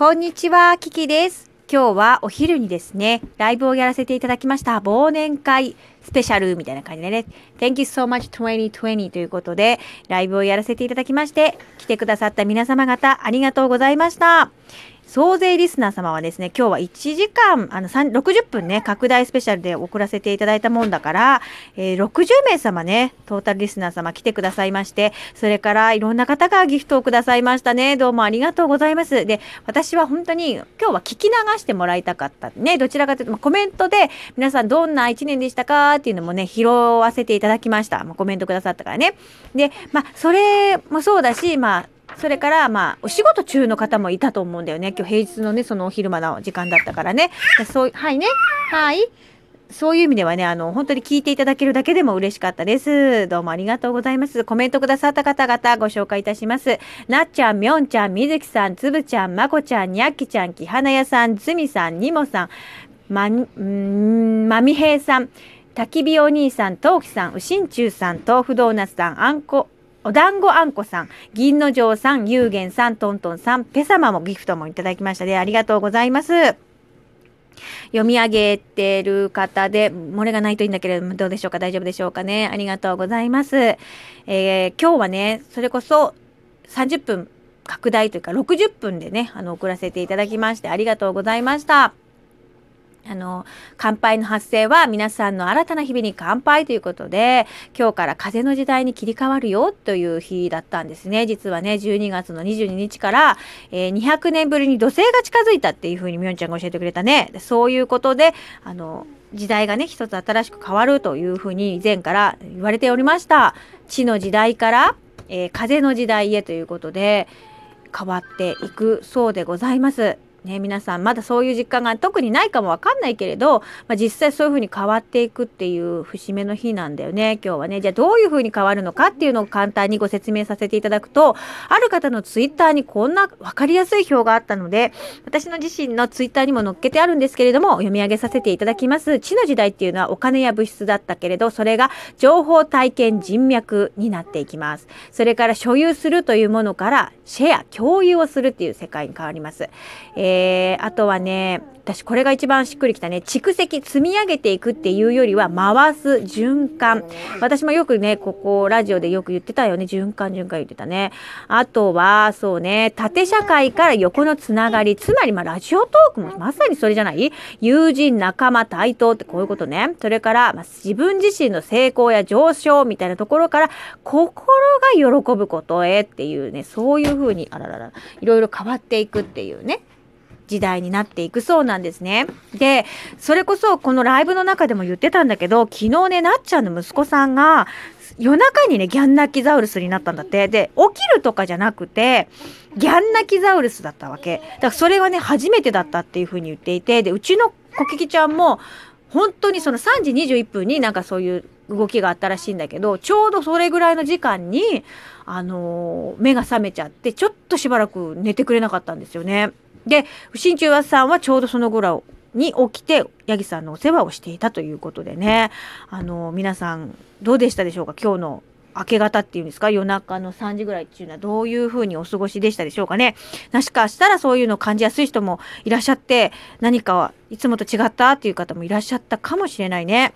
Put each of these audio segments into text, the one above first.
こんにちは、キキです。今日はお昼にですね、ライブをやらせていただきました。忘年会スペシャルみたいな感じでね、Thank you so much 2020ということで、ライブをやらせていただきまして、来てくださった皆様方、ありがとうございました。総勢リスナー様はですね、今日は1時間、あの、3 60分ね、拡大スペシャルで送らせていただいたもんだから、えー60名様ね、トータルリスナー様来てくださいまして、それからいろんな方がギフトをくださいましたね。どうもありがとうございます。で、私は本当に今日は聞き流してもらいたかった。ね、どちらかというと、まあコメントで皆さんどんな1年でしたかっていうのもね、拾わせていただきました。まあコメントくださったからね。で、まあ、それもそうだし、まあ、それから、まあ、お仕事中の方もいたと思うんだよね。今日平日のね、そのお昼間の時間だったからね。そう、はいね。はい。そういう意味ではね、あの、本当に聞いていただけるだけでも嬉しかったです。どうもありがとうございます。コメントくださった方々ご紹介いたします。なっちゃん、みょんちゃん、みずきさん、つぶちゃん、まこちゃん、にゃっきちゃん、きはなやさん、つみさん、にもさん、ま、んーんまみへいさん、たきびお兄さん、とうきさん、うしんちゅうさん、豆腐ドーナツさん、あんこ、お団子あんこさん、銀の城さん、ゆうげんさん、トントンさん、ペ様もギフトもいただきましたで、ありがとうございます。読み上げてる方で、漏れがないといいんだけれども、どうでしょうか？大丈夫でしょうかね？ありがとうございます。えー今日はね、それこそ30分拡大というか60分でね、あの、送らせていただきまして、ありがとうございました。あの、乾杯の発声は皆さんの新たな日々に乾杯ということで、今日から風の時代に切り替わるよという日だったんですね。実はね、12月の22日から、えー200年ぶりに土星が近づいたっていうふうにみょんちゃんが教えてくれたね。そういうことで、あの、時代がね、一つ新しく変わるというふうに以前から言われておりました。地の時代から、えー風の時代へということで、変わっていくそうでございます。ね、皆さんまだそういう実感が特にないかもわかんないけれど、まあ、実際そういうふうに変わっていくっていう節目の日なんだよね今日はね。じゃあどういうふうに変わるのかっていうのを簡単にご説明させていただくとある方のツイッターにこんな分かりやすい表があったので私の自身のツイッターにも載っけてあるんですけれども読み上げさせていただきます。地の時代っていうのはお金や物質だったけれどそれが情報体験人脈になっていきます。それから所有するというものからシェア共有をするっていう世界に変わります。えーえあとはね私これが一番しっくりきたね。蓄積積み上げていくっていうよりは回す循環。私もよくねここラジオでよく言ってたよね。循環循環言ってたね。あとはそうね縦社会から横のつながり。つまりまあラジオトークもまさにそれじゃない？友人仲間対等ってこういうことね。それから、まあ、自分自身の成功や上昇みたいなところから心が喜ぶことへっていうねそういうふうにあらららいろいろ変わっていくっていうね。時代になっていくそうなんですね。で、それこそこのライブの中でも言ってたんだけど、昨日ね、なっちゃんの息子さんが夜中にね、ギャンナキザウルスになったんだって。で、起きるとかじゃなくて、ギャンナキザウルスだったわけ。だからそれはね、初めてだったっていうふうに言っていて、で、うちのコキキちゃんも、本当にその3時21分になんかそういう動きがあったらしいんだけど、ちょうどそれぐらいの時間に、あのー目が覚めちゃって、ちょっとしばらく寝てくれなかったんですよね。で、不審中和さんはちょうどその頃に起きて、ヤギさんのお世話をしていたということでね、あの、皆さん、どうでしたでしょうか？今日の明け方っていうんですか？夜中の3時ぐらいっていうのはどういうふうにお過ごしでしたでしょうかね？もしかしたらそういうのを感じやすい人もいらっしゃって、何かはいつもと違ったっていう方もいらっしゃったかもしれないね。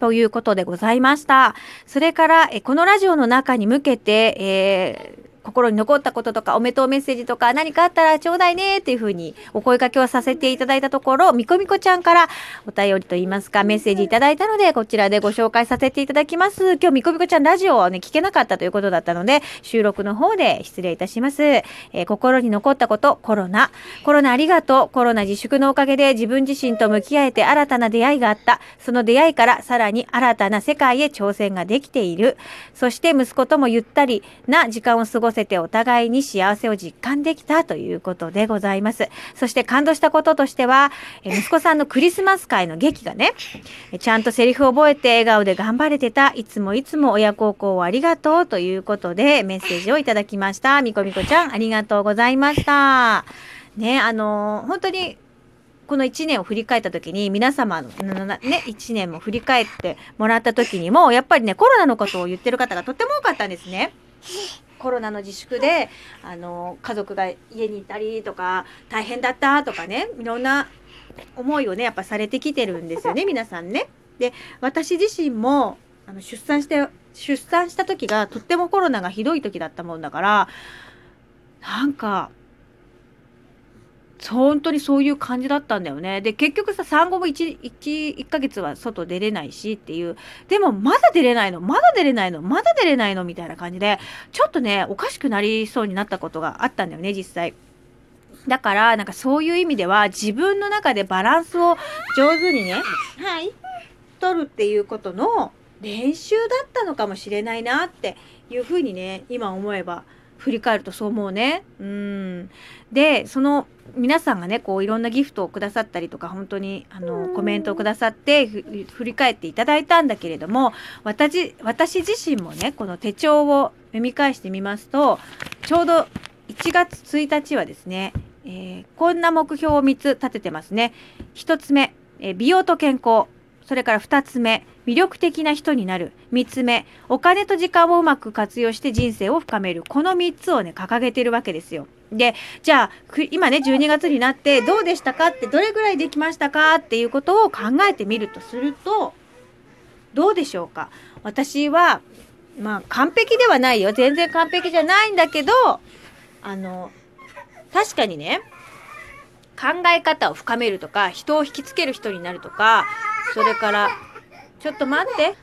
ということでございました。それから、えこのラジオの中に向けて、えー心に残ったこととか、おめでとうメッセージとか、何かあったらちょうだいねっていうふうにお声掛けをさせていただいたところ、みこみこちゃんからお便りといいますか、メッセージいただいたので、こちらでご紹介させていただきます。今日みこみこちゃんラジオをね、聞けなかったということだったので、収録の方で失礼いたします。えー心に残ったこと、コロナ。コロナありがとう。コロナ自粛のおかげで自分自身と向き合えて新たな出会いがあった。その出会いからさらに新たな世界へ挑戦ができている。そして息子ともゆったりな時間を過ごせてお互いに幸せを実感できたということでございます。そして感動したこととしては、え息子さんのクリスマス会の劇がね、えちゃんとセリフを覚えて笑顔で頑張れてた。いつもいつも親孝行をありがとうということでメッセージをいただきました。みこみこちゃん、ありがとうございました。ね、あの本当にこの1年を振り返った時に皆様のね1年も振り返ってもらった時にもやっぱりねコロナのことを言ってる方がとっても多かったんですね。コロナの自粛であの家族が家にいたりとか大変だったとかねいろんな思いをねやっぱされてきてるんですよね皆さんね。で私自身もあの出産して出産した時がとってもコロナがひどい時だったもんだからなんか本当にそういう感じだったんだよね。で、結局さ、産後も1、1、1ヶ月は外出れないしっていう。でも、まだ出れないのまだ出れないのまだ出れないのみたいな感じで、ちょっとね、おかしくなりそうになったことがあったんだよね、実際。だから、なんかそういう意味では、自分の中でバランスを上手にね、はい、取るっていうことの練習だったのかもしれないなっていうふうにね、今思えば振り返るとそう思うね。うん。で、その皆さんがね、こういろんなギフトをくださったりとか、本当にあのコメントをくださって振り返っていただいたんだけれども、私、私自身もね、この手帳を読み返してみますと、ちょうど1月1日はですね、えー、こんな目標を3つ立ててますね。1つ目、えー、美容と健康。それから2つ目、魅力的な人になる。3つ目、お金と時間をうまく活用して人生を深める。この3つをね、掲げてるわけですよ。で、じゃあ、今ね、12月になってどうでしたかって、どれぐらいできましたか？っていうことを考えてみるとすると、どうでしょうか？私は、まあ、完璧ではないよ。全然完璧じゃないんだけど、あの、確かにね、考え方を深めるとか、人を引きつける人になるとか、それからちょっと待って。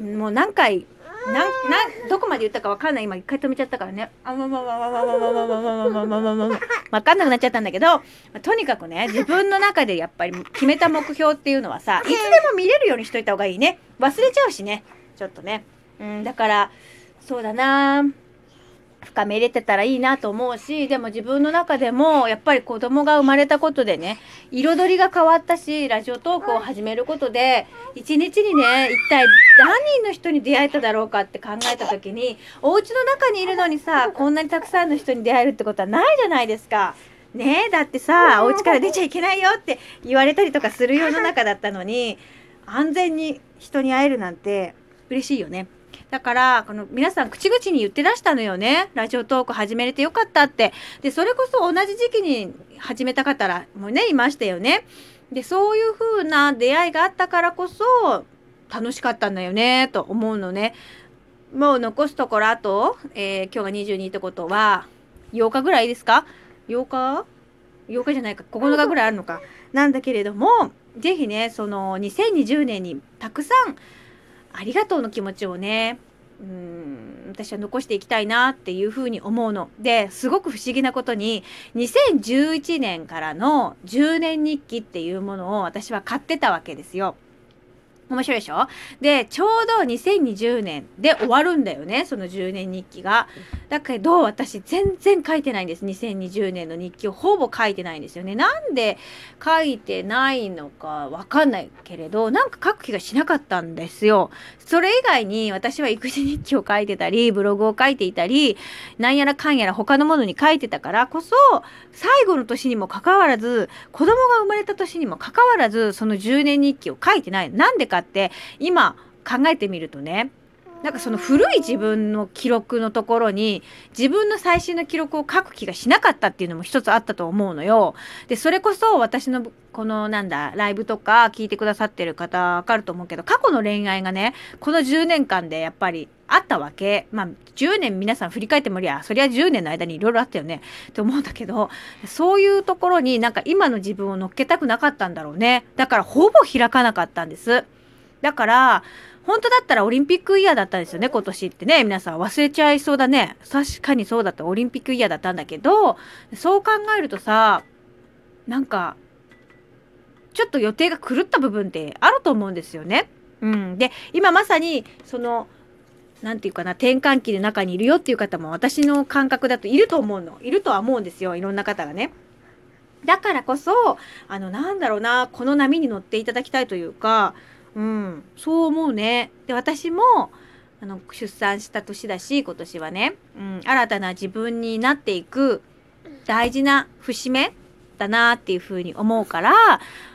もう何回なんなんどこまで言ったかわかんない。今一回止めちゃったからね。あまままままままままままままままわかんなくなっちゃったんだけどとにかくね自分の中でやっぱり決めた目標っていうのはさいつでも見れるようにしといた方がいいね忘れちゃうしねちょっとねうんだからそうだな深めれてたらいいなと思うしでも自分の中でもやっぱり子供が生まれたことでね彩りが変わったしラジオトークを始めることで一日にね一体何人の人に出会えただろうかって考えた時にお家の中にいるのにさこんなにたくさんの人に出会えるってことはないじゃないですか。ねだってさお家から出ちゃいけないよって言われたりとかする世の中だったのに安全に人に会えるなんて嬉しいよね。だから、この皆さん口々に言ってらしたのよね。ラジオトーク始めれてよかったって。で、それこそ同じ時期に始めた方らもね、いましたよね。で、そういう風な出会いがあったからこそ、楽しかったんだよね、と思うのね。もう残すところあと、えー、今日が22ってことは、8日ぐらいですか ?8 日 ?8 日じゃないか、9日ぐらいあるのか。なんだけれども、ぜひね、その2020年にたくさんありがとうの気持ちをねうん私は残していきたいなっていうふうに思うの。ですごく不思議なことに2011年からの10年日記っていうものを私は買ってたわけですよ。面白いでしょ？で、ちょうど2020年で終わるんだよね、その10年日記が。だけど、私全然書いてないんです。2020年の日記をほぼ書いてないんですよね。なんで書いてないのかわかんないけれど、なんか書く気がしなかったんですよ。それ以外に私は育児日記を書いてたり、ブログを書いていたり、なんやらかんやら他のものに書いてたからこそ、最後の年にもかかわらず、子供が生まれた年にもかかわらず、その10年日記を書いてない。なんでかって今考えてみるとねなんかその古い自分の記録のところに自分の最新の記録を書く気がしなかったっていうのも一つあったと思うのよ。で、それこそ私のこのなんだ、ライブとか聞いてくださってる方わかると思うけど、過去の恋愛がね、この10年間でやっぱりあったわけ。まあ、10年皆さん振り返ってもりゃ、そりゃ10年の間にいろいろあったよね。って思うんだけど、そういうところになんか今の自分を乗っけたくなかったんだろうね。だからほぼ開かなかったんです。だから、本当だったらオリンピックイヤーだったんですよね、今年ってね。皆さん忘れちゃいそうだね。確かにそうだった。オリンピックイヤーだったんだけど、そう考えるとさ、なんか、ちょっと予定が狂った部分ってあると思うんですよね。うん。で、今まさに、その、何て言うかな、転換期の中にいるよっていう方も私の感覚だといると思うの。いるとは思うんですよ。いろんな方がね。だからこそ、あの、なんだろうな、この波に乗っていただきたいというか、うん、そう思うね。で、私も、あの、出産した年だし、今年はね、うん、新たな自分になっていく大事な節目だなっていうふうに思うから、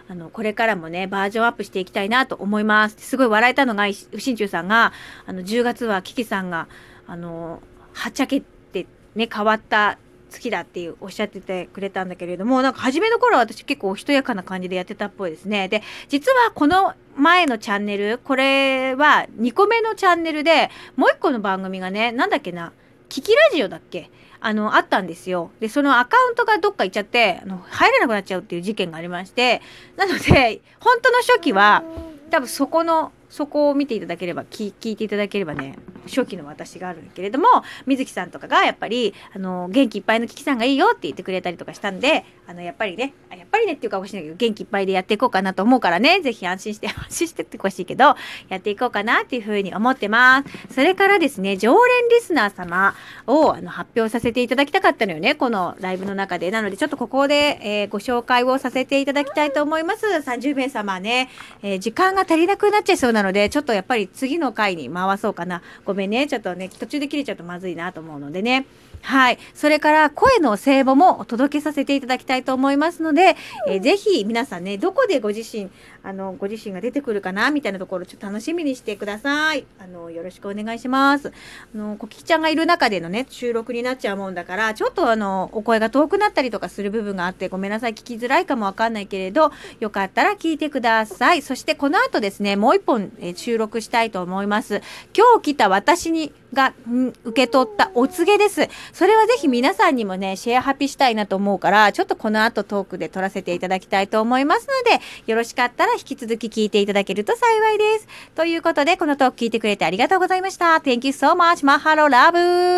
あの、これからもね、バージョンアップしていきたいなと思います。すごい笑えたのが、うしんちゅうさんが、あの、10月はキキさんが、あの、はっちゃけてね変わった好きだっていうおっしゃっててくれたんだけれどもなんか初めの頃は私結構おしとやかな感じでやってたっぽいですねで実はこの前のチャンネルこれは2個目のチャンネルでもう1個の番組がねなんだっけなキキラジオだっけあの、あったんですよ。で、そのアカウントがどっか行っちゃって、あの、入れなくなっちゃうっていう事件がありまして、なので、本当の初期は、多分そこのそこを見ていただければ聞いていただければね初期の私があるんだけれども水木さんとかがやっぱりあの元気いっぱいのキキさんがいいよって言ってくれたりとかしたんであのやっぱりねやっぱりねっていうかおかしいんだけど元気いっぱいでやっていこうかなと思うからねぜひ安心して 安心してってほしいけどやっていこうかなっていうふうに思ってます。それからですね常連リスナー様をあの発表させていただきたかったのよねこのライブの中で。なのでちょっとここで、えー、ご紹介をさせていただきたいと思います。30名様ね、えー、時間が足りなくなっちゃいそうなのでちょっとやっぱり次の回に回そうかな。ごめんね。ちょっとね途中で切れちゃうとまずいなと思うのでね。はい。それから声の聖母もお届けさせていただきたいと思いますので、えー、ぜひ皆さんね、どこでご自身、あの、ご自身が出てくるかな、みたいなところ、ちょっと楽しみにしてください。あの、よろしくお願いします。あの、コキちゃんがいる中でのね、収録になっちゃうもんだから、ちょっとあの、お声が遠くなったりとかする部分があって、ごめんなさい、聞きづらいかもわかんないけれど、よかったら聞いてください。そしてこの後ですね、もう一本、えー、収録したいと思います。今日来た私にが、ん、受け取ったお告げです。それはぜひ皆さんにもね、シェアハピしたいなと思うから、ちょっとこの後トークで撮らせていただきたいと思いますので、よろしかったら引き続き聞いていただけると幸いです。ということで、このトーク聞いてくれてありがとうございました。Thank you so much. マハロラブ